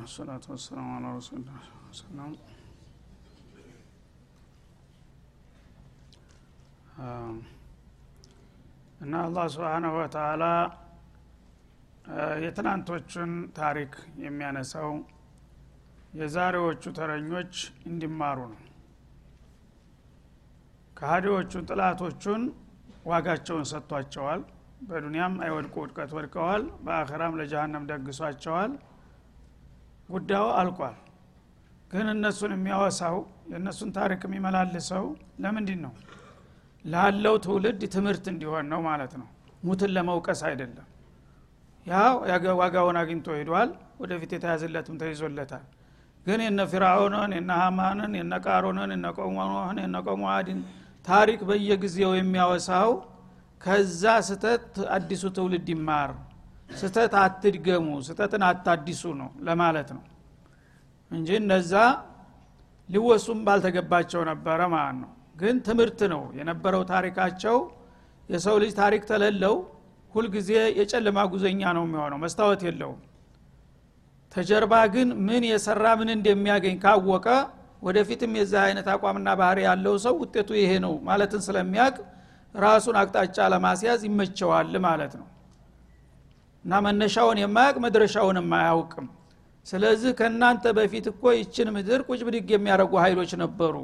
ወሰላቱ ወሰላሙ አላ ረሱላ ሰላም እና አላህ ስብሓናሁ ወተላ የትናንቶቹን ታሪክ የሚያነሳው የዛሬዎቹ ተረኞች እንዲማሩ ነው። ከሀዲዎቹ ጥላቶቹን ዋጋቸውን ሰጥቷቸዋል። በዱንያም አይወድቁ ውድቀት ወድቀዋል። በአኸራም ለጀሃነም ደግሷቸዋል ጉዳዩ አልቋል። ግን እነሱን የሚያወሳው የእነሱን ታሪክ የሚመላልሰው ለምንድን ነው? ላለው ትውልድ ትምህርት እንዲሆን ነው ማለት ነው። ሙትን ለመውቀስ አይደለም። ያው ዋጋውን አግኝቶ ሄዷል ወደፊት የተያዘለትም ተይዞለታል። ግን የነ ፊራውንን የነ ሀማንን የነ ቃሮንን የነ ቆሞን የነ ቆሞአድን ታሪክ በየጊዜው የሚያወሳው ከዛ ስተት አዲሱ ትውልድ ይማር ስተት አትድገሙ ስተትን አታዲሱ ነው ለማለት ነው እንጂ እነዛ ሊወሱም ባልተገባቸው ነበረ ማለት ነው። ግን ትምህርት ነው የነበረው ታሪካቸው። የሰው ልጅ ታሪክ ተለለው ሁልጊዜ የጨለማ ጉዘኛ ነው የሚሆነው መስታወት የለውም። ተጀርባ ግን ምን የሰራ ምን እንደሚያገኝ ካወቀ ወደፊትም የዚህ አይነት አቋምና ባህሪ ያለው ሰው ውጤቱ ይሄ ነው ማለትን ስለሚያውቅ ራሱን አቅጣጫ ለማስያዝ ይመቸዋል ማለት ነው እና መነሻውን የማያውቅ መድረሻውንም አያውቅም ስለዚህ ከእናንተ በፊት እኮ ይችን ምድር ቁጭ ብድግ የሚያደርጉ ኃይሎች ነበሩ።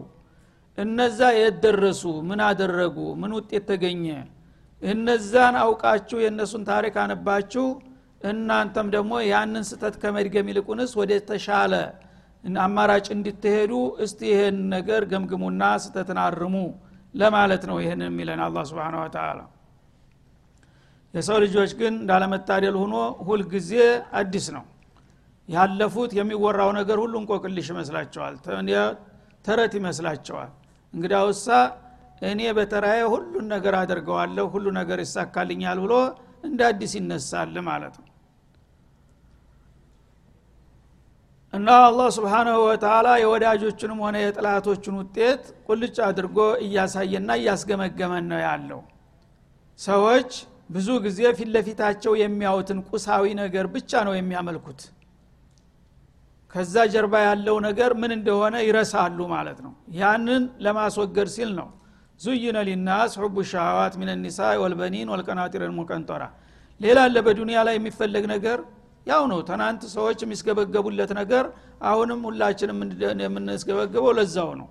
እነዛ የደረሱ ምን አደረጉ? ምን ውጤት ተገኘ? እነዛን አውቃችሁ የእነሱን ታሪክ አነባችሁ እናንተም ደግሞ ያንን ስተት ከመድገም ይልቁንስ ወደ ተሻለ አማራጭ እንድትሄዱ እስቲ ይህን ነገር ገምግሙና ስተትን አርሙ ለማለት ነው ይህን የሚለን አላ ስብን ወተላ የሰው ልጆች ግን እንዳለመታደል ሆኖ ሁልጊዜ አዲስ ነው። ያለፉት የሚወራው ነገር ሁሉ እንቆቅልሽ ይመስላቸዋል ተረት ይመስላቸዋል። እንግዲያውሳ እኔ በተራዬ ሁሉን ነገር አደርገዋለሁ ሁሉ ነገር ይሳካልኛል ብሎ እንደ አዲስ ይነሳል ማለት ነው። እና አላህ ስብሓናሁ ወተላ የወዳጆቹንም ሆነ የጥላቶቹን ውጤት ቁልጭ አድርጎ እያሳየና እያስገመገመን ነው ያለው። ሰዎች ብዙ ጊዜ ፊት ለፊታቸው የሚያዩትን ቁሳዊ ነገር ብቻ ነው የሚያመልኩት። ከዛ ጀርባ ያለው ነገር ምን እንደሆነ ይረሳሉ ማለት ነው። ያንን ለማስወገድ ሲል ነው። ዙይነ ሊናስ ሑቡ ሻዋት ምን ኒሳ ወልበኒን ወልቀናጢር ሙቀንጠራ ሌላ አለ በዱንያ ላይ የሚፈለግ ነገር ያው ነው። ትናንት ሰዎች የሚስገበገቡለት ነገር አሁንም ሁላችንም የምንስገበገበው ለዛው ነው።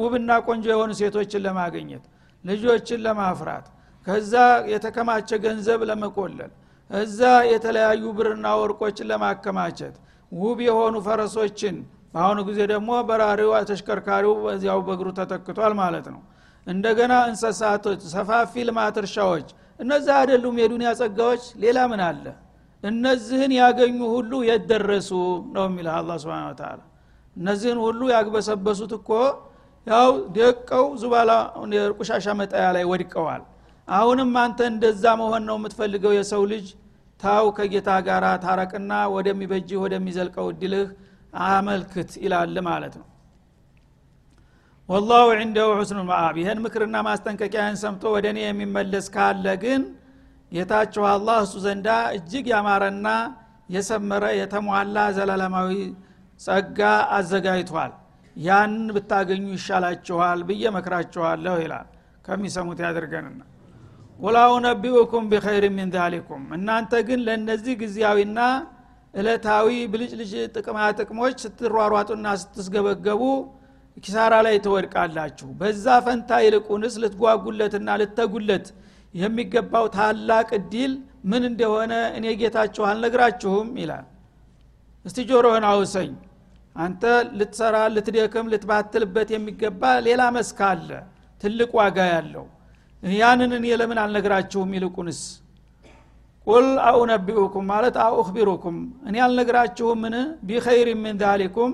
ውብና ቆንጆ የሆኑ ሴቶችን ለማገኘት ልጆችን ለማፍራት ከዛ የተከማቸ ገንዘብ ለመቆለል እዛ የተለያዩ ብርና ወርቆችን ለማከማቸት ውብ የሆኑ ፈረሶችን በአሁኑ ጊዜ ደግሞ በራሪው ተሽከርካሪው በዚያው በእግሩ ተተክቷል ማለት ነው። እንደገና እንሰሳቶች ሰፋፊ ልማት እርሻዎች እነዚህ አይደሉም የዱንያ ጸጋዎች ሌላ ምን አለ? እነዚህን ያገኙ ሁሉ የደረሱ ነው የሚልህ አላ ስብን ተላ እነዚህን ሁሉ ያግበሰበሱት እኮ ያው ደቀው ዙባላ ቁሻሻ መጣያ ላይ ወድቀዋል አሁንም አንተ እንደዛ መሆን ነው የምትፈልገው የሰው ልጅ። ታው ከጌታ ጋር ታረቅና ወደሚበጅህ ወደሚዘልቀው እድልህ አመልክት ይላል ማለት ነው። ወላሁ ዕንደሁ ሑስኑ መአብ ይህን ምክርና ማስጠንቀቂያን ሰምቶ ወደ እኔ የሚመለስ ካለ ግን ጌታችሁ አላህ እሱ ዘንዳ እጅግ ያማረና የሰመረ የተሟላ ዘላለማዊ ጸጋ አዘጋጅቷል። ያን ብታገኙ ይሻላችኋል ብዬ መክራችኋለሁ ይላል። ከሚሰሙት ያድርገንና ወላው ነቢኡኩም ቢኸይር ሚን ዛሊኩም። እናንተ ግን ለእነዚህ ጊዜያዊና እለታዊ ብልጭልጭ ጥቅማ ጥቅሞች ስትሯሯጡና ስትስገበገቡ ኪሳራ ላይ ትወድቃላችሁ። በዛ ፈንታ ይልቁንስ ልትጓጉለትና ልተጉለት የሚገባው ታላቅ እድል ምን እንደሆነ እኔ ጌታችሁ አልነግራችሁም ይላል። እስቲ ጆሮህን አውሰኝ። አንተ ልትሰራ ልትደክም ልትባትልበት የሚገባ ሌላ መስክ አለ። ትልቅ ዋጋ ያለው ያንን እኔ ለምን አልነግራችሁም? ይልቁንስ ቁል አኡነቢኡኩም ማለት አኡክቢሩኩም እኔ አልነግራችሁም ምን ቢኸይር ምን ዛሊኩም።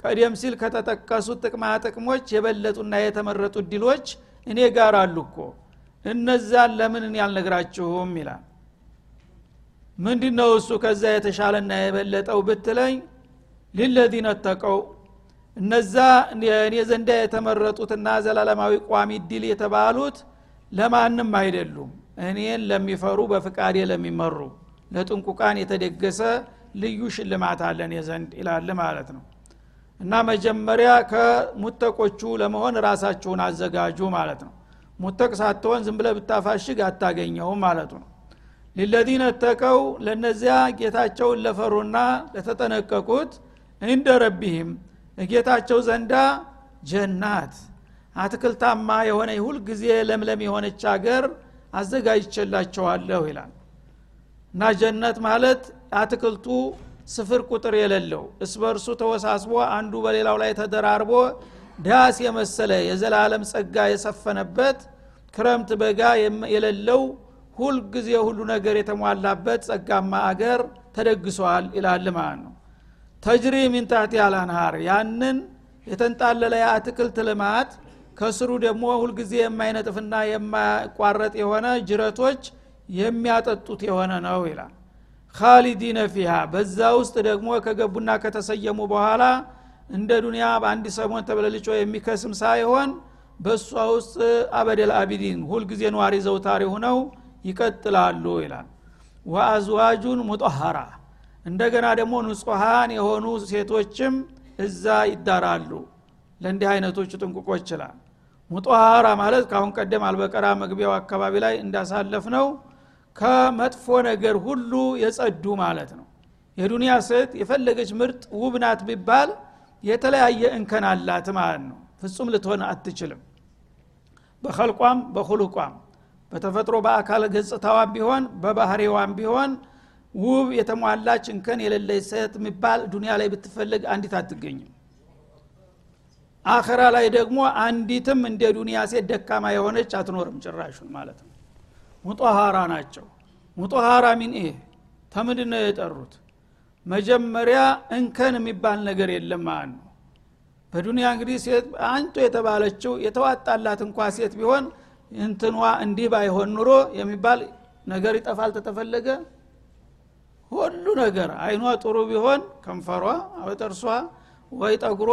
ቀደም ሲል ከተጠቀሱት ጥቅማ ጥቅሞች የበለጡና የተመረጡ ድሎች እኔ ጋር አሉ እኮ። እነዛን ለምን እኔ አልነግራችሁም? ይላል። ምንድ ነው እሱ? ከዛ የተሻለና የበለጠው ብትለኝ ሊለዚነ ተቀው። እነዛ እኔ ዘንዳ የተመረጡትና ዘላለማዊ ቋሚ ድል የተባሉት ለማንም አይደሉም። እኔን ለሚፈሩ በፍቃዴ ለሚመሩ ለጥንቁቃን የተደገሰ ልዩ ሽልማት አለን የዘንድ ይላል ማለት ነው። እና መጀመሪያ ከሙተቆቹ ለመሆን ራሳችሁን አዘጋጁ ማለት ነው። ሙተቅ ሳትሆን ዝም ብለ ብታፋሽግ አታገኘውም ማለቱ ነው። ሊለዚነ ተቀው ለነዚያ ጌታቸውን ለፈሩና ለተጠነቀቁት እንደ ረቢህም ጌታቸው ዘንዳ ጀናት አትክልታማ የሆነ ሁል ጊዜ ለምለም የሆነች አገር አዘጋጅቼላቸዋለሁ ይላል። እና ጀነት ማለት አትክልቱ ስፍር ቁጥር የሌለው እስበርሱ ተወሳስቦ አንዱ በሌላው ላይ ተደራርቦ ዳስ የመሰለ የዘላለም ጸጋ የሰፈነበት ክረምት በጋ የሌለው ሁል ጊዜ ሁሉ ነገር የተሟላበት ጸጋማ አገር ተደግሷል ይላል ማለት ነው። ተጅሪ ሚንታህቲ አላንሃር ያንን የተንጣለለ የአትክልት ልማት ከስሩ ደግሞ ሁልጊዜ የማይነጥፍና የማያቋረጥ የሆነ ጅረቶች የሚያጠጡት የሆነ ነው ይላል። ካሊዲነ ፊሃ በዛ ውስጥ ደግሞ ከገቡና ከተሰየሙ በኋላ እንደ ዱንያ በአንድ ሰሞን ተበለልጮ የሚከስም ሳይሆን በእሷ ውስጥ አበደል አቢዲን ሁልጊዜ ነዋሪ ዘውታሪ ሁነው ይቀጥላሉ ይላል። ወአዝዋጁን ሙጠሀራ እንደገና ደግሞ ንጹሐን የሆኑ ሴቶችም እዛ ይዳራሉ። ለእንዲህ አይነቶቹ ጥንቁቆች ይችላል ሙጠሀራ ማለት ከአሁን ቀደም አልበቀራ መግቢያው አካባቢ ላይ እንዳሳለፍ ነው ከመጥፎ ነገር ሁሉ የጸዱ ማለት ነው። የዱንያ ሴት የፈለገች ምርጥ ውብ ናት ቢባል የተለያየ እንከን አላት ማለት ነው። ፍጹም ልትሆን አትችልም። በኸልቋም በሁልቋም በተፈጥሮ በአካል ገጽታዋም ቢሆን በባህሪዋም ቢሆን ውብ የተሟላች እንከን የሌለች ሴት የሚባል ዱንያ ላይ ብትፈልግ አንዲት አትገኝም አኸራ ላይ ደግሞ አንዲትም እንደ ዱንያ ሴት ደካማ የሆነች አትኖርም ጭራሹን ማለት ነው። ሙጦሃራ ናቸው። ሙጦሃራ ሚን ይህ ተምንድን ነው የጠሩት? መጀመሪያ እንከን የሚባል ነገር የለም ማለት ነው። በዱንያ እንግዲህ ሴት አንቱ የተባለችው የተዋጣላት እንኳ ሴት ቢሆን እንትኗ እንዲህ ባይሆን ኑሮ የሚባል ነገር ይጠፋል ተተፈለገ? ሁሉ ነገር አይኗ ጥሩ ቢሆን ከንፈሯ ጥርሷ ወይ ጠጉሯ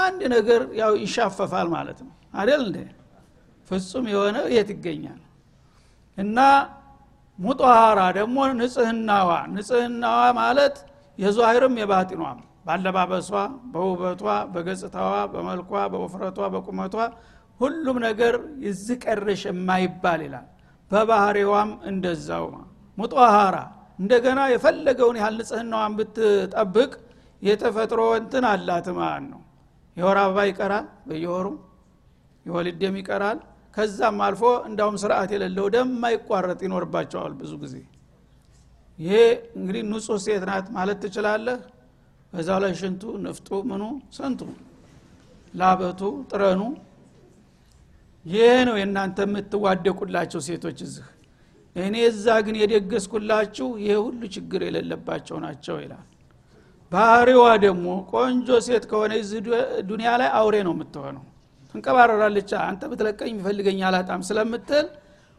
አንድ ነገር ያው ይሻፈፋል ማለት ነው። አደል እንዴ? ፍጹም የሆነ የት ይገኛል? እና ሙጧሃራ ደግሞ ንጽህናዋ ንጽህናዋ ማለት የዛሂርም የባጢኗም ባለባበሷ በውበቷ በገጽታዋ በመልኳ በውፍረቷ በቁመቷ ሁሉም ነገር ይዝ ቀረሽ የማይባል ይላል። በባህሪዋም እንደዛው ሙጧሃራ እንደገና የፈለገውን ያህል ንጽህናዋን ብትጠብቅ የተፈጥሮ እንትን አላት ነው የወር አበባ ይቀራል በየወሩ የወልድ ደም ይቀራል። ከዛም አልፎ እንዳውም ስርዓት የሌለው ደም የማይቋረጥ ይኖርባቸዋል ብዙ ጊዜ። ይሄ እንግዲህ ንጹህ ሴት ናት ማለት ትችላለህ። በዛው ላይ ሽንቱ ንፍጡ ምኑ ስንቱ ላበቱ ጥረኑ ይሄ ነው የእናንተ የምትዋደቁላቸው ሴቶች እዚህ። እኔ እዛ ግን የደገስኩላችሁ ይሄ ሁሉ ችግር የሌለባቸው ናቸው ይላል ባህሪዋ ደግሞ ቆንጆ ሴት ከሆነ ዱኒያ ላይ አውሬ ነው የምትሆነው። ትንቀባረራለች አንተ ብትለቀኝ የሚፈልገኝ አላጣም ስለምትል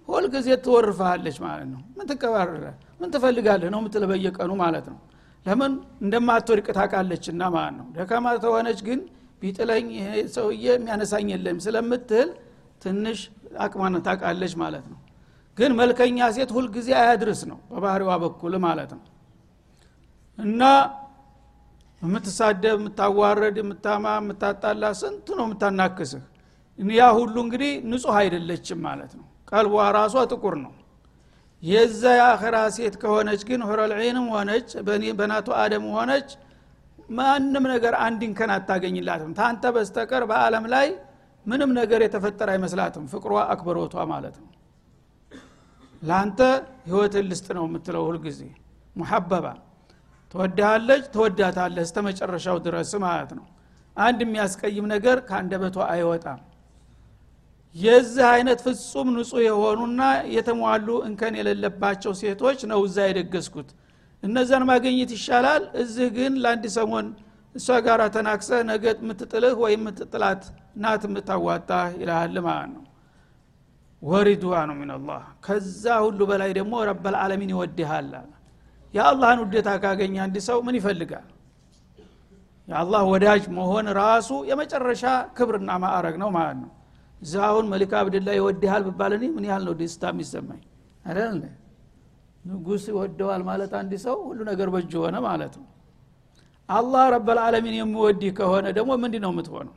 ሁልጊዜ ትወርፋለች ማለት ነው። ምን ትንቀባረረ ምን ትፈልጋለህ ነው ምትል በየቀኑ ማለት ነው። ለምን? እንደማትወድቅ ታቃለችና ማለት ነው። ደካማ ተሆነች ግን ቢጥለኝ ሰውዬ የሚያነሳኝ የለም ስለምትል ትንሽ አቅማን ታቃለች ማለት ነው። ግን መልከኛ ሴት ሁልጊዜ አያድርስ ነው በባህሪዋ በኩል ማለት ነው። እና የምትሳደብ የምታዋረድ የምታማ የምታጣላ ስንቱ ነው የምታናክስህ? ያ ሁሉ እንግዲህ ንጹህ አይደለችም ማለት ነው። ቀልቧ ራሷ ጥቁር ነው። የዛ የአኸራ ሴት ከሆነች ግን ሁረልዒንም ሆነች በናቱ አደም ሆነች ማንም ነገር አንድ እንከን አታገኝላትም። ታንተ በስተቀር በአለም ላይ ምንም ነገር የተፈጠረ አይመስላትም። ፍቅሯ አክብሮቷ ማለት ነው። ለአንተ ህይወትን ልስጥ ነው የምትለው ሁልጊዜ። ሙሐበባ ትወዳሃለች ትወዳታለህ እስተ መጨረሻው ድረስ ማለት ነው። አንድ የሚያስቀይም ነገር ከአንደበቷ አይወጣም። የዚህ አይነት ፍጹም ንጹህ የሆኑና የተሟሉ እንከን የሌለባቸው ሴቶች ነው እዛ የደገስኩት። እነዛን ማግኘት ይሻላል። እዚህ ግን ለአንድ ሰሞን እሷ ጋር ተናክሰ ነገ የምትጥልህ ወይም የምትጥላት ናት የምታዋጣ ይልሃል ማለት ነው። ወሪድዋኑ ሚንላህ ከዛ ሁሉ በላይ ደግሞ ረበልዓለሚን ይወድሃል የአላህን ውዴታ ካገኘ አንድ ሰው ምን ይፈልጋል? የአላህ ወዳጅ መሆን ራሱ የመጨረሻ ክብርና ማዕረግ ነው ማለት ነው። እዛ አሁን መሊክ አብድላ ይወድሃል እኔ ምን ያህል ነው ደስታ የሚሰማኝ? አይደል ንጉስ ይወደዋል ማለት አንድ ሰው ሁሉ ነገር በእጁ ሆነ ማለት ነው። አላህ ረበልዓለሚን የሚወድህ ከሆነ ደግሞ ምንድ ነው የምትሆነው?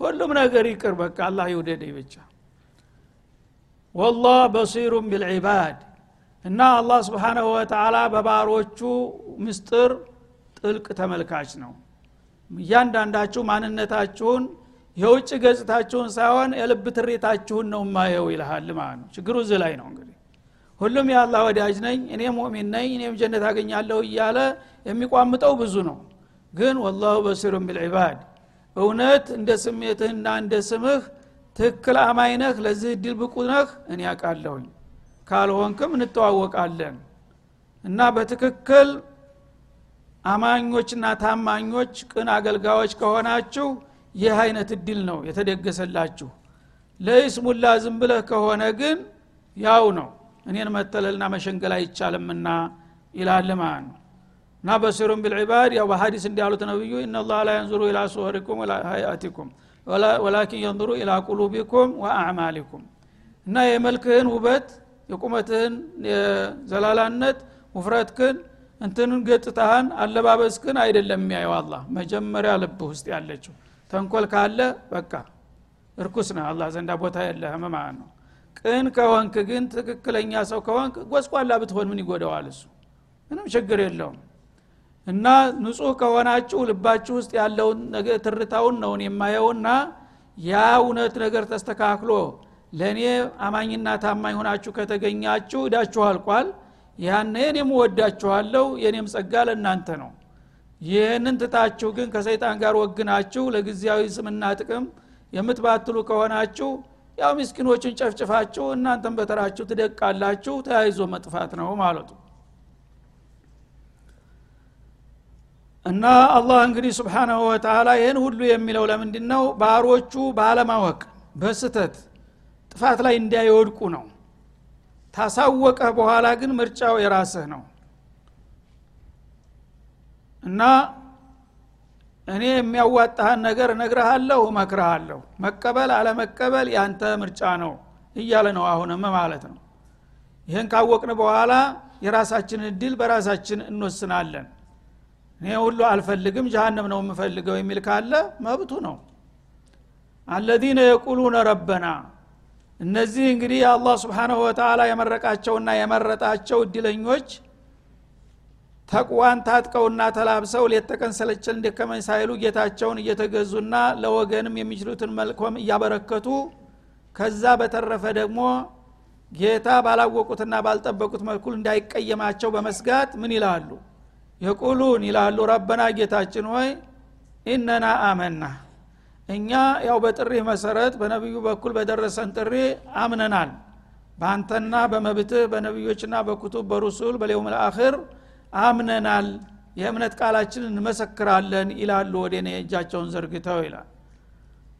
ሁሉም ነገር ይቅር በቃ አላህ ይውደደኝ ብቻ። ወላህ በሲሩን ቢልዒባድ እና አላህ ስብሓናሁ ወተላ በባሮቹ ምስጥር ጥልቅ ተመልካች ነው። እያንዳንዳችሁ ማንነታችሁን የውጭ ገጽታችሁን ሳይሆን የልብ ትሬታችሁን ነው ማየው ይልሃል ማለት ነው። ችግሩ እዚህ ላይ ነው እንግዲህ። ሁሉም የአላህ ወዳጅ ነኝ እኔ ሙእሚን ነኝ እኔም ጀነት አገኛለሁ እያለ የሚቋምጠው ብዙ ነው። ግን ወላሁ በሲሩን ቢልዒባድ እውነት እንደ ስሜትህና እንደ ስምህ ትክክል አማኝ ነህ ለዚህ እድል ብቁ ነህ እኔ ያውቃለሁኝ ካልሆንክም እንተዋወቃለን። እና በትክክል አማኞችና ታማኞች ቅን አገልጋዮች ከሆናችሁ ይህ አይነት እድል ነው የተደገሰላችሁ። ለይስሙላ ዝም ብለህ ከሆነ ግን ያው ነው። እኔን መተለልና መሸንገል አይቻልምና ይላል ማለት ነው እና በሲሩን ቢልዒባድ ያው በሀዲስ እንዲያሉት ነብዩ እናላህ ላ የንዙሩ ኢላ ሱወሪኩም ወላ ሀያቲኩም ወላኪን የንظሩ ኢላ ቁሉቢኩም ወአዕማሊኩም። እና የመልክህን ውበት የቁመትህን የዘላላነት ውፍረትክን እንትንን ገጽታህን አለባበስክን አይደለም የሚያየው አላ መጀመሪያ ልብህ ውስጥ ያለችው ተንኮል ካለ በቃ እርኩስ ነህ። አላ ዘንዳ ቦታ የለህም ማለት ነው። ቅን ከሆንክ ግን ትክክለኛ ሰው ከሆንክ ጎስቋላ ብትሆን ምን ይጎደዋል እሱ? ምንም ችግር የለውም። እና ንጹህ ከሆናችሁ ልባችሁ ውስጥ ያለውን ትርታውን ነውን የማየውና ያ እውነት ነገር ተስተካክሎ ለእኔ አማኝና ታማኝ ሆናችሁ ከተገኛችሁ እዳችሁ አልቋል። ያነ እኔም ወዳችኋለሁ የኔም ጸጋ ለእናንተ ነው። ይህንን ትታችሁ ግን ከሰይጣን ጋር ወግናችሁ ለጊዜያዊ ስምና ጥቅም የምትባትሉ ከሆናችሁ ያው ምስኪኖችን ጨፍጭፋችሁ እናንተም በተራችሁ ትደቃላችሁ ተያይዞ መጥፋት ነው ማለቱ። እና አላህ እንግዲህ ስብሓናሁ ወተላ ይህን ሁሉ የሚለው ለምንድ ነው ባሮቹ ባለማወቅ በስተት ጥፋት ላይ እንዳይወድቁ ነው። ታሳወቀህ በኋላ ግን ምርጫው የራስህ ነው። እና እኔ የሚያዋጣህን ነገር እነግረሃለሁ እመክረሃለሁ መቀበል አለመቀበል ያንተ ምርጫ ነው እያለ ነው አሁንም ማለት ነው። ይህን ካወቅን በኋላ የራሳችንን እድል በራሳችን እንወስናለን። እኔ ሁሉ አልፈልግም ጀሃነም ነው የምፈልገው የሚል ካለ መብቱ ነው። አለዚነ የቁሉነ ረበና እነዚህ እንግዲህ የአላህ ስብሓናሁ ወተላ የመረቃቸውና የመረጣቸው እድለኞች ተቅዋን ታጥቀውና ተላብሰው ሌት ተቀን ሰለቸል እንደከመኝ ሳይሉ ጌታቸውን እየተገዙና ለወገንም የሚችሉትን መልኮም እያበረከቱ ከዛ በተረፈ ደግሞ ጌታ ባላወቁትና ባልጠበቁት መልኩ እንዳይቀየማቸው በመስጋት ምን ይላሉ? የቁሉን ይላሉ። ረበና ጌታችን ሆይ ኢነና አመና እኛ ያው በጥሪህ መሰረት በነቢዩ በኩል በደረሰን ጥሪ አምነናል። በአንተና በመብትህ በነቢዮችና በኩቱብ በሩሱል በሌውም ልአክር አምነናል። የእምነት ቃላችን እንመሰክራለን ይላሉ ወደ እኔ እጃቸውን ዘርግተው ይላል።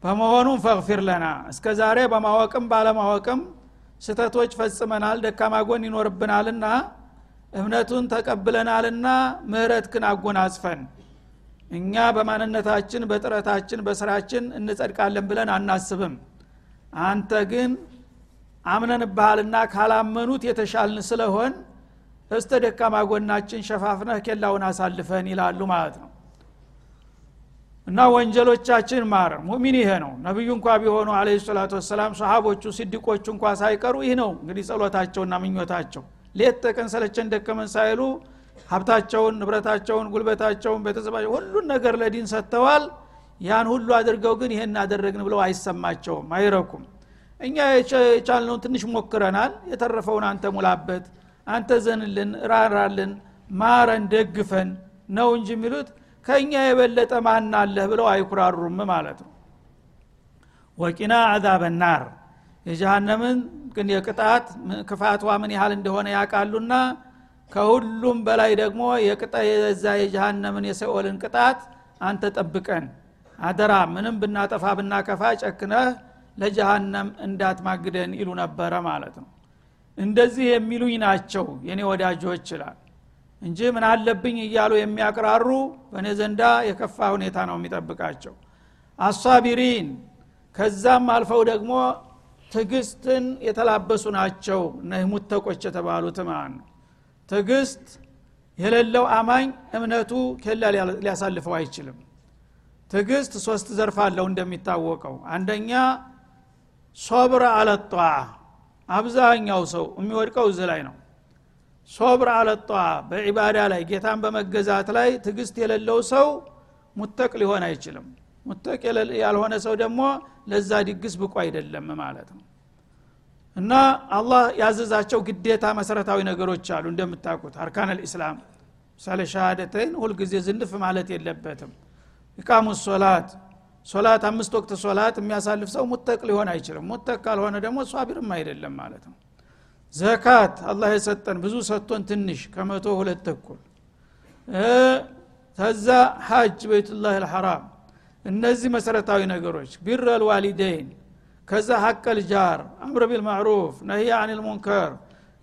በመሆኑም ፈግፊር ለና እስከ ዛሬ በማወቅም ባለማወቅም ስተቶች ፈጽመናል ደካማ ጎን ይኖርብናልና እምነቱን ተቀብለናልና ምህረትክን አጎናጽፈን እኛ በማንነታችን በጥረታችን በስራችን እንጸድቃለን ብለን አናስብም። አንተ ግን አምነንብሃልና ካላመኑት የተሻልን ስለሆን እስተ ደካማ ጎናችን ሸፋፍነህ ኬላውን አሳልፈን ይላሉ ማለት ነው። እና ወንጀሎቻችን ማር። ሙሚን ይሄ ነው። ነቢዩ እንኳ ቢሆኑ አለ ሰላቱ ወሰላም ሰሃቦቹ ሲድቆቹ እንኳ ሳይቀሩ ይህ ነው እንግዲህ ጸሎታቸውና ምኞታቸው። ሌት ተቀን ሰለቸን ደከመን ሳይሉ ሀብታቸውን ንብረታቸውን ጉልበታቸውን ቤተሰባቸው ሁሉን ነገር ለዲን ሰጥተዋል። ያን ሁሉ አድርገው ግን ይሄን አደረግን ብለው አይሰማቸውም አይረኩም። እኛ የቻልነውን ትንሽ ሞክረናል። የተረፈውን አንተ ሙላበት አንተ ዘንልን ራራልን ማረን ደግፈን ነው እንጂ የሚሉት ከእኛ የበለጠ ማን አለህ ብለው አይኩራሩም ማለት ነው። ወቂና አዛበ ናር። የጀሃነምን ግን የቅጣት ክፋቷ ምን ያህል እንደሆነ ያውቃሉና ከሁሉም በላይ ደግሞ የቅጣ የዛ የጀሃነምን የሰኦልን ቅጣት አንተ ጠብቀን። አደራ ምንም ብናጠፋ ብናከፋ ጨክነህ ለጀሃነም እንዳትማግደን ይሉ ነበረ ማለት ነው። እንደዚህ የሚሉኝ ናቸው የኔ ወዳጆች ይችላል እንጂ ምን አለብኝ እያሉ የሚያቅራሩ በእኔ ዘንዳ የከፋ ሁኔታ ነው የሚጠብቃቸው። አሳቢሪን ከዛም አልፈው ደግሞ ትግስትን የተላበሱ ናቸው እነህ ሙተቆች የተባሉት ማለት ነው ትግስት የሌለው አማኝ እምነቱ ኬላ ሊያሳልፈው አይችልም። ትግስት ሶስት ዘርፍ አለው እንደሚታወቀው። አንደኛ ሶብር አለጧ አብዛኛው ሰው የሚወድቀው እዚህ ላይ ነው። ሶብር አለጧ በዒባዳ ላይ ጌታን በመገዛት ላይ ትግስት የሌለው ሰው ሙተቅ ሊሆን አይችልም። ሙተቅ ያልሆነ ሰው ደግሞ ለዛ ድግስ ብቁ አይደለም ማለት ነው እና አላህ ያዘዛቸው ግዴታ መሰረታዊ ነገሮች አሉ። እንደምታውቁት አርካን ልእስላም ምሳሌ ሻሃደተይን ሁልጊዜ ዝንፍ ማለት የለበትም። إقام الصلاة ሶላት አምስት ወቅት ሶላት የሚያሳልፍ ሰው متق ሊሆን አይችልም። متق ካልሆነ ደግሞ صابر ም አይደለም ማለት ነው። ዘካት አላህ የሰጠን ብዙ ሰጥቶን ትንሽ ከመቶ ሁለት ተኩል ከዛ حج بيت الله الحرام እነዚህ መሰረታዊ ነገሮች بر الوالدين ከዛ حق الجار أمر بالمعروف نهي عن المنكر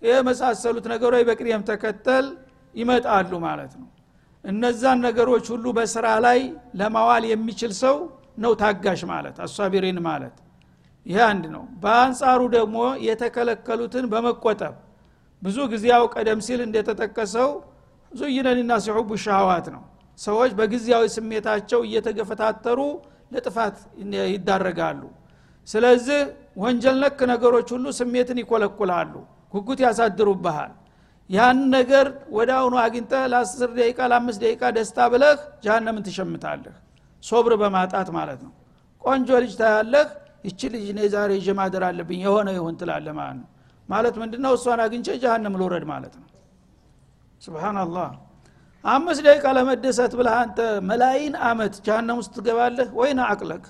ይህ የመሳሰሉት ነገሮች በቅደም ተከተል ይመጣሉ ማለት ነው። እነዛን ነገሮች ሁሉ በስራ ላይ ለማዋል የሚችል ሰው ነው ታጋሽ ማለት አሷቢሪን ማለት። ይህ አንድ ነው። በአንጻሩ ደግሞ የተከለከሉትን በመቆጠብ ብዙ ጊዜ ያው ቀደም ሲል እንደተጠቀሰው ዙይነኒና ሲሑቡ ሻህዋት ነው። ሰዎች በጊዜያዊ ስሜታቸው እየተገፈታተሩ ለጥፋት ይዳረጋሉ ስለዚህ ወንጀል ነክ ነገሮች ሁሉ ስሜትን ይኮለኩላሉ ጉጉት ያሳድሩብሃል። ያን ነገር ወደ አሁኑ አግኝተ ለአስር ደቂቃ ለአምስት ደቂቃ ደስታ ብለህ ጃሃነምን ትሸምታለህ ሶብር በማጣት ማለት ነው። ቆንጆ ልጅ ታያለህ ይቺ ልጅ እኔ ዛሬ ይዤ ማደር አለብኝ የሆነ ይሁን ትላለ ማለት ነው። ማለት ምንድነው? እሷን አግኝቼ ጃሃንም ልውረድ ማለት ነው። ስብናላህ አምስት ደቂቃ ለመደሰት ብለህ አንተ መላይን አመት ጃሃንም ውስጥ ትገባለህ ወይና አቅለክ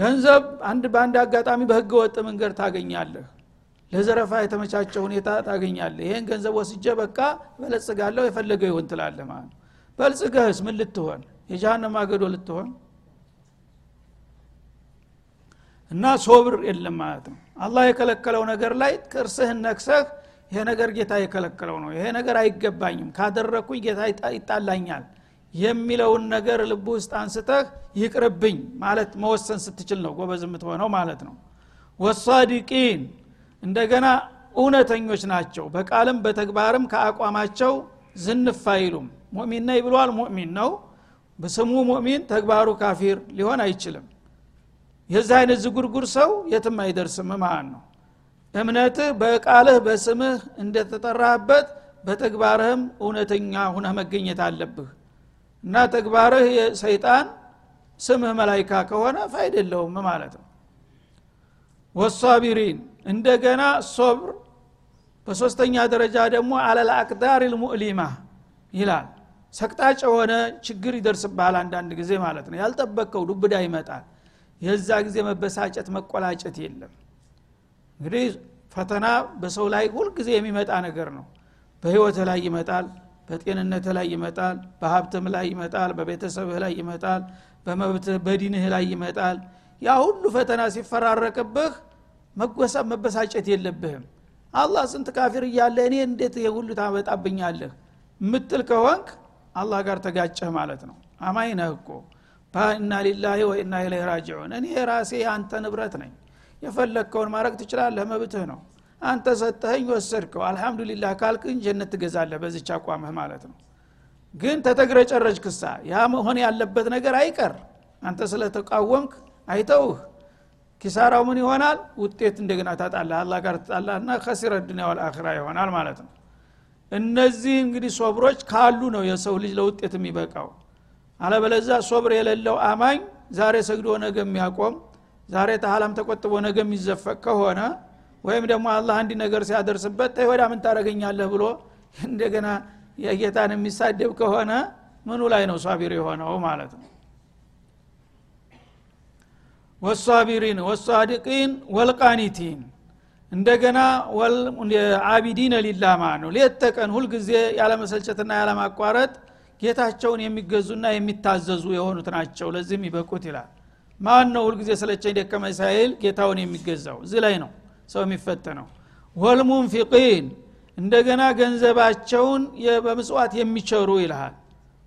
ገንዘብ አንድ በአንድ አጋጣሚ በህገ ወጥ መንገድ ታገኛለህ። ለዘረፋ የተመቻቸ ሁኔታ ታገኛለህ። ይህን ገንዘብ ወስጀ በቃ በለጽጋለሁ የፈለገው ይሁን ትላለህ ማለት ነው። በልጽገህስ ምን ልትሆን? የጃሃንም አገዶ ልትሆን? እና ሶብር የለም ማለት ነው። አላህ የከለከለው ነገር ላይ ጥርስህን ነክሰህ ይሄ ነገር ጌታ የከለከለው ነው። ይሄ ነገር አይገባኝም። ካደረግኩኝ ጌታ ይጣላኛል የሚለውን ነገር ልብ ውስጥ አንስተህ ይቅርብኝ ማለት መወሰን ስትችል ነው ጎበዝ የምትሆነው ማለት ነው። ወሳዲቂን እንደገና እውነተኞች ናቸው። በቃልም በተግባርም ከአቋማቸው ዝንፍ አይሉም። ሙእሚን ነኝ ብሏል። ሙእሚን ነው። በስሙ ሙእሚን ተግባሩ ካፊር ሊሆን አይችልም። የዚህ አይነት ዝጉርጉር ሰው የትም አይደርስም ማለት ነው። እምነትህ በቃልህ በስምህ እንደተጠራህበት በተግባርህም እውነተኛ ሁነህ መገኘት አለብህ እና ተግባርህ ሰይጣን ስምህ መላይካ ከሆነ ፋይድ ማለት ነው። والصابرين እንደገና صبر በሶስተኛ ደረጃ ደግሞ على الأقدار ይላል። ሰቅጣጭ የሆነ ችግር ይደርስብሃል አንዳንድ ጊዜ ማለት ነው። ያልጠበቀው ዱብዳ ይመጣል። የዛ ጊዜ መበሳጨት መቆላጨት የለም። እንግዲህ ፈተና በሰው ላይ ሁልጊዜ የሚመጣ ነገር ነው። በህይወትህ ላይ ይመጣል በጤንነትህ ላይ ይመጣል በሀብትም ላይ ይመጣል በቤተሰብህ ላይ ይመጣል በመብትህ በዲንህ ላይ ይመጣል። ያ ሁሉ ፈተና ሲፈራረቅብህ መጎሳብ መበሳጨት የለብህም። አላህ ስንት ካፊር እያለ እኔ እንዴት የሁሉ ታመጣብኛለህ? ምትል ከሆንክ አላህ ጋር ተጋጨህ ማለት ነው። አማኝ ነህ እኮ። ኢና ሊላሂ ወኢና ኢለይህ ራጅዑን እኔ ራሴ አንተ ንብረት ነኝ። የፈለግከውን ማድረግ ትችላለህ መብትህ ነው አንተ ሰጠኸኝ ወሰድከው። አልሐምዱሊላህ ካልክን ጀነት ትገዛለህ በዚች አቋምህ ማለት ነው። ግን ተተግረጨረጅ ክሳ ያ መሆን ያለበት ነገር አይቀር። አንተ ስለተቃወምክ አይተውህ። ኪሳራው ምን ይሆናል? ውጤት እንደገና ታጣለህ። አላ ጋር ትጣላህና ከሲረ ዱኒያ ይሆናል ማለት ነው። እነዚህ እንግዲህ ሶብሮች ካሉ ነው የሰው ልጅ ለውጤት የሚበቃው። አለበለዛ ሶብር የሌለው አማኝ ዛሬ ሰግዶ ነገ የሚያቆም ዛሬ ተሀላም ተቆጥቦ ነገ የሚዘፈቅ ከሆነ ወይም ደግሞ አላህ አንድ ነገር ሲያደርስበት ተይወዳ ምን ታደረገኛለህ ብሎ እንደገና የጌታን የሚሳደብ ከሆነ ምኑ ላይ ነው ሷቢር የሆነው ማለት ነው? ወሳቢሪን ወሳዲቂን ወልቃኒቲን። እንደገና አቢዲነ ሊላ ማለት ነው። ሌት ተቀን ሁልጊዜ ያለመሰልቸትና ያለማቋረጥ ጌታቸውን የሚገዙና የሚታዘዙ የሆኑት ናቸው። ለዚህም ይበቁት ይላል። ማን ነው ሁልጊዜ ስለቸኝ ደከመ ሳይል ጌታውን የሚገዛው? እዚህ ላይ ነው ሰው የሚፈተነው። ወልሙንፊቂን እንደገና ገንዘባቸውን በምጽዋት የሚቸሩ ይልሃል።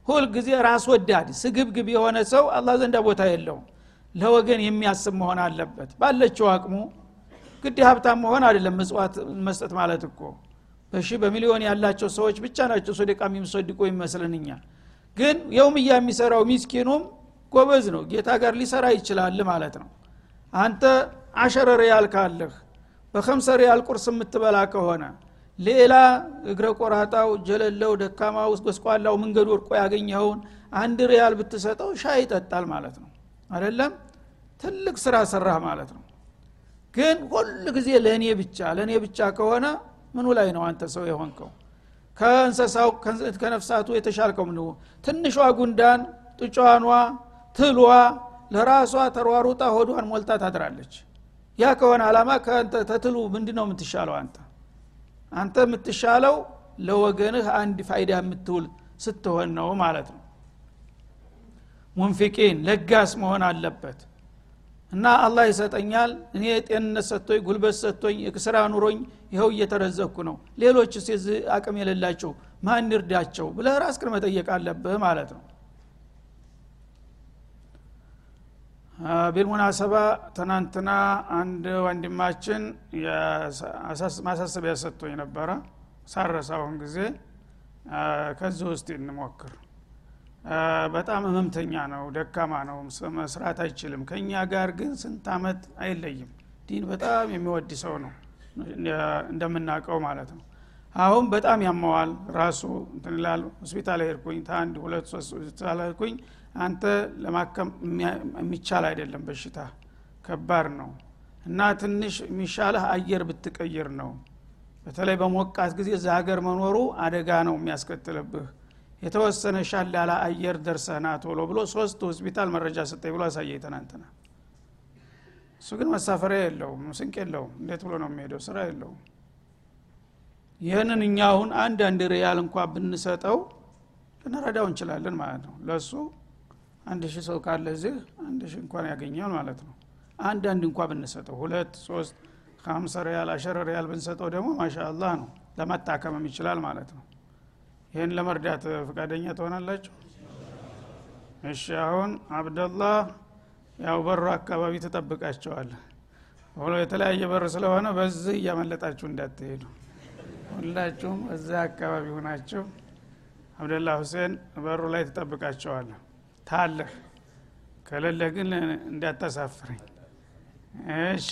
ሁልጊዜ ራስ ወዳድ ስግብግብ የሆነ ሰው አላህ ዘንዳ ቦታ የለውም። ለወገን የሚያስብ መሆን አለበት። ባለችው አቅሙ ግድ ሀብታም መሆን አይደለም ምጽዋት መስጠት ማለት እኮ። በሺ በሚሊዮን ያላቸው ሰዎች ብቻ ናቸው ሶደቃ የሚሰድቁ ይመስልን እኛ ግን የውምያ የሚሰራው ሚስኪኑም ጎበዝ ነው። ጌታ ጋር ሊሰራ ይችላል ማለት ነው። አንተ አሸረ ሪያል በከምሰ ሪያል ቁርስ የምትበላ ከሆነ ሌላ እግረ ቆራጣው ጀለለው ደካማው ጎስቋላው መንገድ ወድቆ ያገኘኸውን አንድ ሪያል ብትሰጠው ሻይ ይጠጣል ማለት ነው። አይደለም? ትልቅ ስራ ሰራህ ማለት ነው። ግን ሁል ጊዜ ለእኔ ብቻ ለእኔ ብቻ ከሆነ ምኑ ላይ ነው አንተ ሰው የሆንከው? ከእንሰሳው ከነፍሳቱ የተሻልከው ምን ትንሿ ጉንዳን ጥጫኗ ትሏ ለራሷ ተሯሩጣ ሆዷን ሞልታ ታድራለች ያ ከሆነ አላማ ተትሉ ምንድ ነው የምትሻለው አንተ? አንተ የምትሻለው ለወገንህ አንድ ፋይዳ የምትውል ስትሆን ነው ማለት ነው። ሙንፊቂን ለጋስ መሆን አለበት። እና አላህ ይሰጠኛል እኔ ጤንነት ሰጥቶኝ ጉልበት ሰጥቶኝ ስራ ኑሮኝ ይኸው እየተረዘኩ ነው። ሌሎች የዚህ አቅም የሌላቸው ማን ይርዳቸው ብለህ ራስክን መጠየቅ አለብህ ማለት ነው ቢልሙናሰባ ትናንትና አንድ ወንድማችን ማሳሰቢያ ሰጥቶኝ ነበረ ሳረሳውን ጊዜ። ከዚህ ውስጥ እንሞክር። በጣም ህመምተኛ ነው ደካማ ነው መስራት አይችልም። ከእኛ ጋር ግን ስንት አመት አይለይም። ዲን በጣም የሚወድ ሰው ነው። እንደምናውቀው ማለት ነው። አሁን በጣም ያመዋል። ራሱ እንትንላል ሆስፒታል ሄድኩኝ ታንድ ሁለት ሶስት ሆስፒታል ሄድኩኝ አንተ ለማከም የሚቻል አይደለም በሽታ። ከባድ ነው። እና ትንሽ የሚሻለህ አየር ብትቀይር ነው። በተለይ በሞቃት ጊዜ እዛ ሀገር መኖሩ አደጋ ነው የሚያስከትልብህ። የተወሰነ ሻል አየር ደርሰህና ቶሎ ብሎ ሶስት ሆስፒታል መረጃ ሰጠኝ ብሎ አሳየ ትናንትና እሱ ግን መሳፈሪያ የለውም ስንቅ የለውም። እንዴት ብሎ ነው የሚሄደው? ስራ የለውም። ይህንን እኛ አሁን አንድ አንድ ሪያል እንኳ ብንሰጠው ልንረዳው እንችላለን ማለት ነው። ለእሱ አንድ ሺህ ሰው ካለ እዚህ አንድ ሺህ እንኳን ያገኛል ማለት ነው። አንድ አንድ እንኳ ብንሰጠው ሁለት ሶስት ከሀምሳ ሪያል አሸረ ሪያል ብንሰጠው ደግሞ ማሻ አላህ ነው። ለመታከምም ይችላል ማለት ነው። ይህን ለመርዳት ፈቃደኛ ትሆናላችሁ? እሺ አሁን አብደላህ ያው በሩ አካባቢ ትጠብቃቸዋል። ሁሎ የተለያየ በር ስለሆነ በዚህ እያመለጣችሁ እንዳትሄዱ። ሁላችሁም እዛ አካባቢ ሁናችሁ አብደላ ሁሴን በሩ ላይ ትጠብቃቸዋለ ታለህ? ከሌለህ ግን እንዳታሳፍረኝ። እሺ።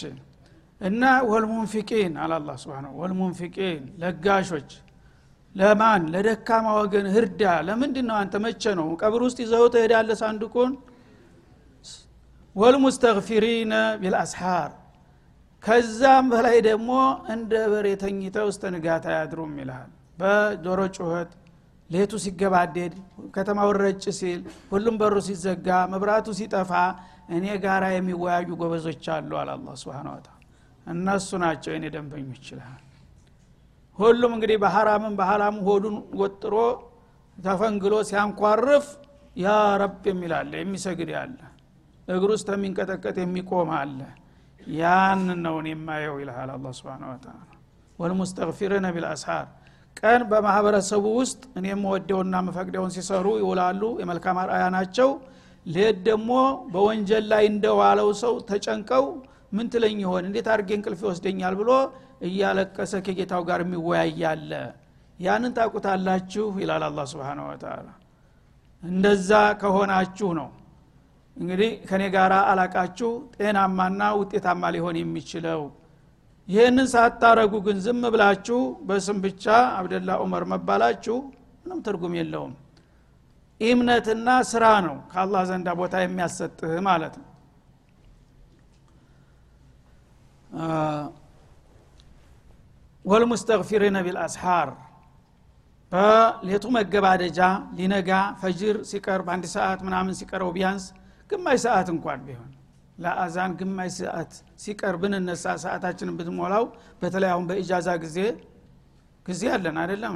እና ወልሙንፊቂን አላላ ስብን ወልሙንፊቂን ለጋሾች ለማን? ለደካማ ወገን ህርዳ። ለምንድን ነው አንተ? መቼ ነው? ቀብር ውስጥ ይዘው ትሄዳለ ሳንዱቁን? ወልሙስተግፊሪነ ቢልአስሓር። ከዛም በላይ ደግሞ እንደ በሬ ተኝተው እስተ ንጋት አያድሩም ይልሃል። በዶሮ ጩኸት ሌቱ ሲገባደድ ከተማው ረጭ ሲል ሁሉም በሩ ሲዘጋ መብራቱ ሲጠፋ እኔ ጋራ የሚወያዩ ጎበዞች አሉ አለ አላ ስብን እነሱ ናቸው የኔ ደንበኞች ይልሃል ሁሉም እንግዲህ በሐራምን በሐራሙ ሆዱን ወጥሮ ተፈንግሎ ሲያንኳርፍ ያ ረብ የሚላለ የሚሰግድ ያለ እግሩ ውስጥ የሚንቀጠቀጥ የሚቆም አለ። ያን ነውን የማየው ይልሃል አላ ስብን ወተላ ወልሙስተግፊርነ ቢልአስሃር ቀን በማህበረሰቡ ውስጥ እኔ የምወደውና መፈቅደውን ሲሰሩ ይውላሉ የመልካም አርአያ ናቸው። ሌት ደግሞ በወንጀል ላይ እንደዋለው ሰው ተጨንቀው ምን ትለኝ ይሆን? እንዴት አድርጌ እንቅልፍ ይወስደኛል? ብሎ እያለቀሰ ከጌታው ጋር የሚወያያለ። ያንን ታቁታላችሁ ይላል አላ ስብን ወተላ እንደዛ ከሆናችሁ ነው። እንግዲህ ከኔ ጋር አላቃችሁ ጤናማና ውጤታማ ሊሆን የሚችለው ይህንን ሳታረጉ ግን ዝም ብላችሁ በስም ብቻ አብደላ ዑመር መባላችሁ ምንም ትርጉም የለውም። እምነትና ስራ ነው ከአላህ ዘንዳ ቦታ የሚያሰጥህ ማለት ነው። ወልሙስተግፊሪነ ቢልአስሓር በሌቱ መገባደጃ ሊነጋ ፈጅር ሲቀርብ አንድ ሰዓት ምናምን ሲቀረው ቢያንስ ግማሽ ሰዓት እንኳን ቢሆን ለአዛን ግማሽ ሰዓት ሲቀር ብንነሳ ሰዓታችንን ብትሞላው በተለይ አሁን በኢጃዛ ጊዜ ጊዜ አለን አይደለም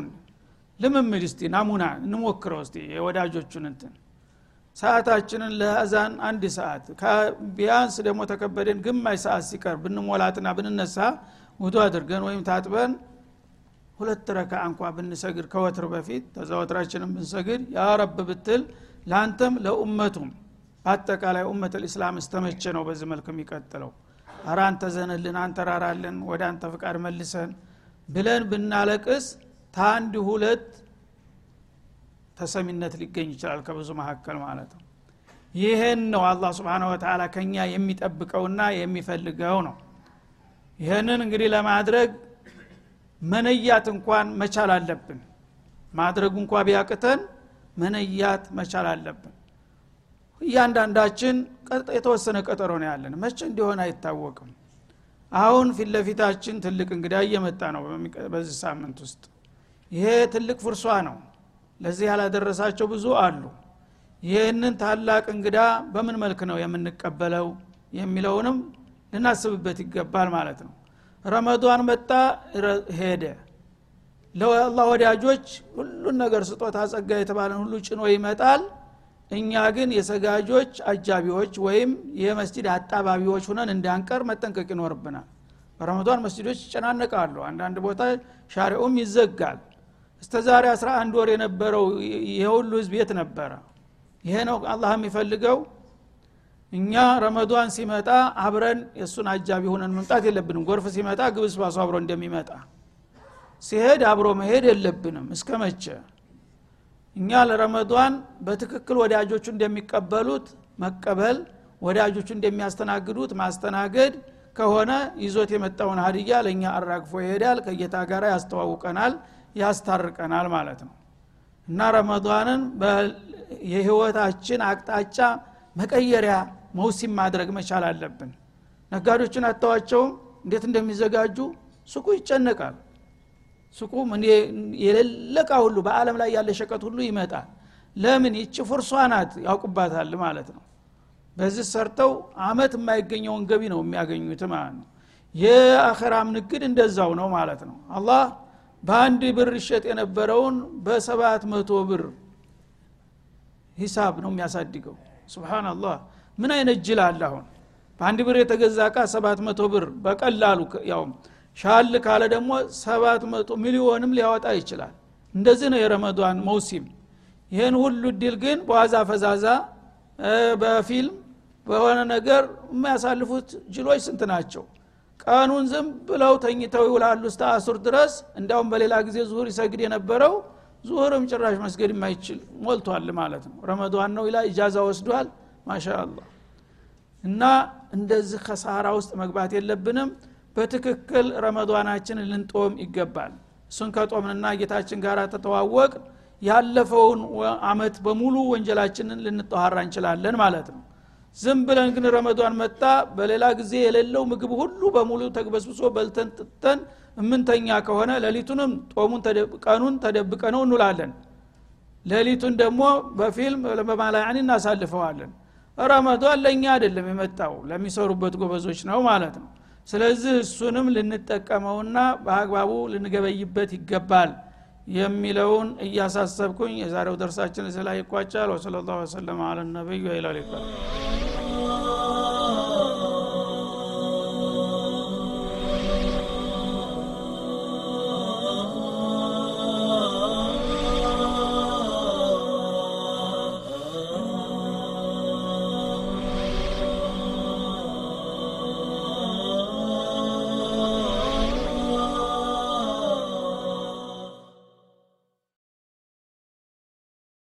ልምምድ እስቲ ናሙና እንሞክረው እስቲ የወዳጆቹን እንትን። ሰዓታችንን ለአዛን አንድ ሰዓት ቢያንስ ደግሞ ተከበደን ግማሽ ሰዓት ሲቀር ብንሞላትና ብንነሳ ውዱ አድርገን ወይም ታጥበን ሁለት ረካ እንኳ ብንሰግድ ከወትር በፊት ተዛወትራችንን ብንሰግድ ያ ረብ ብትል ለአንተም ለኡመቱም በአጠቃላይ ኡመት ልእስላም እስተመቼ ነው በዚህ መልክ የሚቀጥለው። አረ አንተ ዘንልን አንተ ራራልን ወደ አንተ ፍቃድ መልሰን ብለን ብናለቅስ ታንድ ሁለት ተሰሚነት ሊገኝ ይችላል ከብዙ መካከል ማለት ነው። ይህን ነው አላህ ስብን ወተላ ከኛ የሚጠብቀውና የሚፈልገው ነው። ይህንን እንግዲህ ለማድረግ መነያት እንኳን መቻል አለብን። ማድረጉ እንኳ ቢያቅተን መነያት መቻል አለብን እያንዳንዳችን የተወሰነ ቀጠሮ ነው ያለን። መቼ እንዲሆን አይታወቅም። አሁን ፊት ለፊታችን ትልቅ እንግዳ እየመጣ ነው በዚህ ሳምንት ውስጥ። ይሄ ትልቅ ፍርሷ ነው። ለዚህ ያላደረሳቸው ብዙ አሉ። ይህንን ታላቅ እንግዳ በምን መልክ ነው የምንቀበለው የሚለውንም ልናስብበት ይገባል ማለት ነው። ረመዷን መጣ ሄደ። ለአላህ ወዳጆች ሁሉን ነገር ስጦታ ጸጋ የተባለን ሁሉ ጭኖ ይመጣል እኛ ግን የሰጋጆች አጃቢዎች ወይም የመስጅድ አጣባቢዎች ሁነን እንዳንቀር መጠንቀቅ ይኖርብናል። በረመዷን መስጅዶች ይጨናነቃሉ። አንዳንድ ቦታ ሻሪኡም ይዘጋል። እስተ ዛሬ 11 ወር የነበረው የሁሉ ህዝብ የት ነበረ? ይሄ ነው አላህ የሚፈልገው። እኛ ረመዷን ሲመጣ አብረን የእሱን አጃቢ ሁነን መምጣት የለብንም። ጎርፍ ሲመጣ ግብስ ባሱ አብሮ እንደሚመጣ። ሲሄድ አብሮ መሄድ የለብንም። እስከ መቼ እኛ ለረመዷን በትክክል ወዳጆቹ እንደሚቀበሉት መቀበል ወዳጆቹ እንደሚያስተናግዱት ማስተናገድ ከሆነ ይዞት የመጣውን ሀዲያ ለእኛ አራግፎ ይሄዳል ከጌታ ጋር ያስተዋውቀናል ያስታርቀናል ማለት ነው። እና ረመዷንን የህይወታችን አቅጣጫ መቀየሪያ መውሲም ማድረግ መቻል አለብን። ነጋዴዎችን አተዋቸውም እንዴት እንደሚዘጋጁ ሱቁ ይጨነቃል ሱቁ የሌለቃ ሁሉ በአለም ላይ ያለ ሸቀጥ ሁሉ ይመጣል። ለምን? ይቺ ፍርሷ ናት ያውቁባታል ማለት ነው። በዚህ ሰርተው አመት የማይገኘውን ገቢ ነው የሚያገኙት ማለት ነው። የአኸራም ንግድ እንደዛው ነው ማለት ነው። አላህ በአንድ ብር ይሸጥ የነበረውን በሰባት መቶ ብር ሂሳብ ነው የሚያሳድገው። ስብናላህ ምን አይነት ጅል አለ አሁን? በአንድ ብር የተገዛ እቃ ሰባት መቶ ብር በቀላሉ ያውም ሻል ካለ ደግሞ ሰባት መቶ ሚሊዮንም ሊያወጣ ይችላል። እንደዚህ ነው የረመዷን መውሲም። ይህን ሁሉ ድል ግን በዋዛ ፈዛዛ በፊልም በሆነ ነገር የሚያሳልፉት ጅሎች ስንት ናቸው? ቀኑን ዝም ብለው ተኝተው ይውላሉ እስተ አሱር ድረስ። እንዲያውም በሌላ ጊዜ ዙሁር ይሰግድ የነበረው ዙሁርም ጭራሽ መስገድ የማይችል ሞልቷል ማለት ነው። ረመዷን ነው ይላ ኢጃዛ ወስዷል። ማሻአላህ። እና እንደዚህ ከሳራ ውስጥ መግባት የለብንም በትክክል ረመዷናችን ልንጦም ይገባል። እሱን ከጦምንና ጌታችን ጋር ተተዋወቅ ያለፈውን አመት በሙሉ ወንጀላችንን ልንጠኋራ እንችላለን ማለት ነው። ዝም ብለን ግን ረመዷን መጣ በሌላ ጊዜ የሌለው ምግብ ሁሉ በሙሉ ተግበስብሶ በልተን ጥተን እምንተኛ ከሆነ ሌሊቱንም ጦሙን ቀኑን ተደብቀ ነው እንውላለን። ሌሊቱን ደግሞ በፊልም በማላያኒ እናሳልፈዋለን። ረመዷን ለእኛ አይደለም የመጣው ለሚሰሩበት ጎበዞች ነው ማለት ነው ስለዚህ እሱንም ልንጠቀመውና በአግባቡ ልንገበይበት ይገባል የሚለውን እያሳሰብኩኝ የዛሬው ደርሳችን ላይ ይቋጫል ወሰለ ላሁ ወሰለም አለ ነቢይ ወኢላ ሊቃ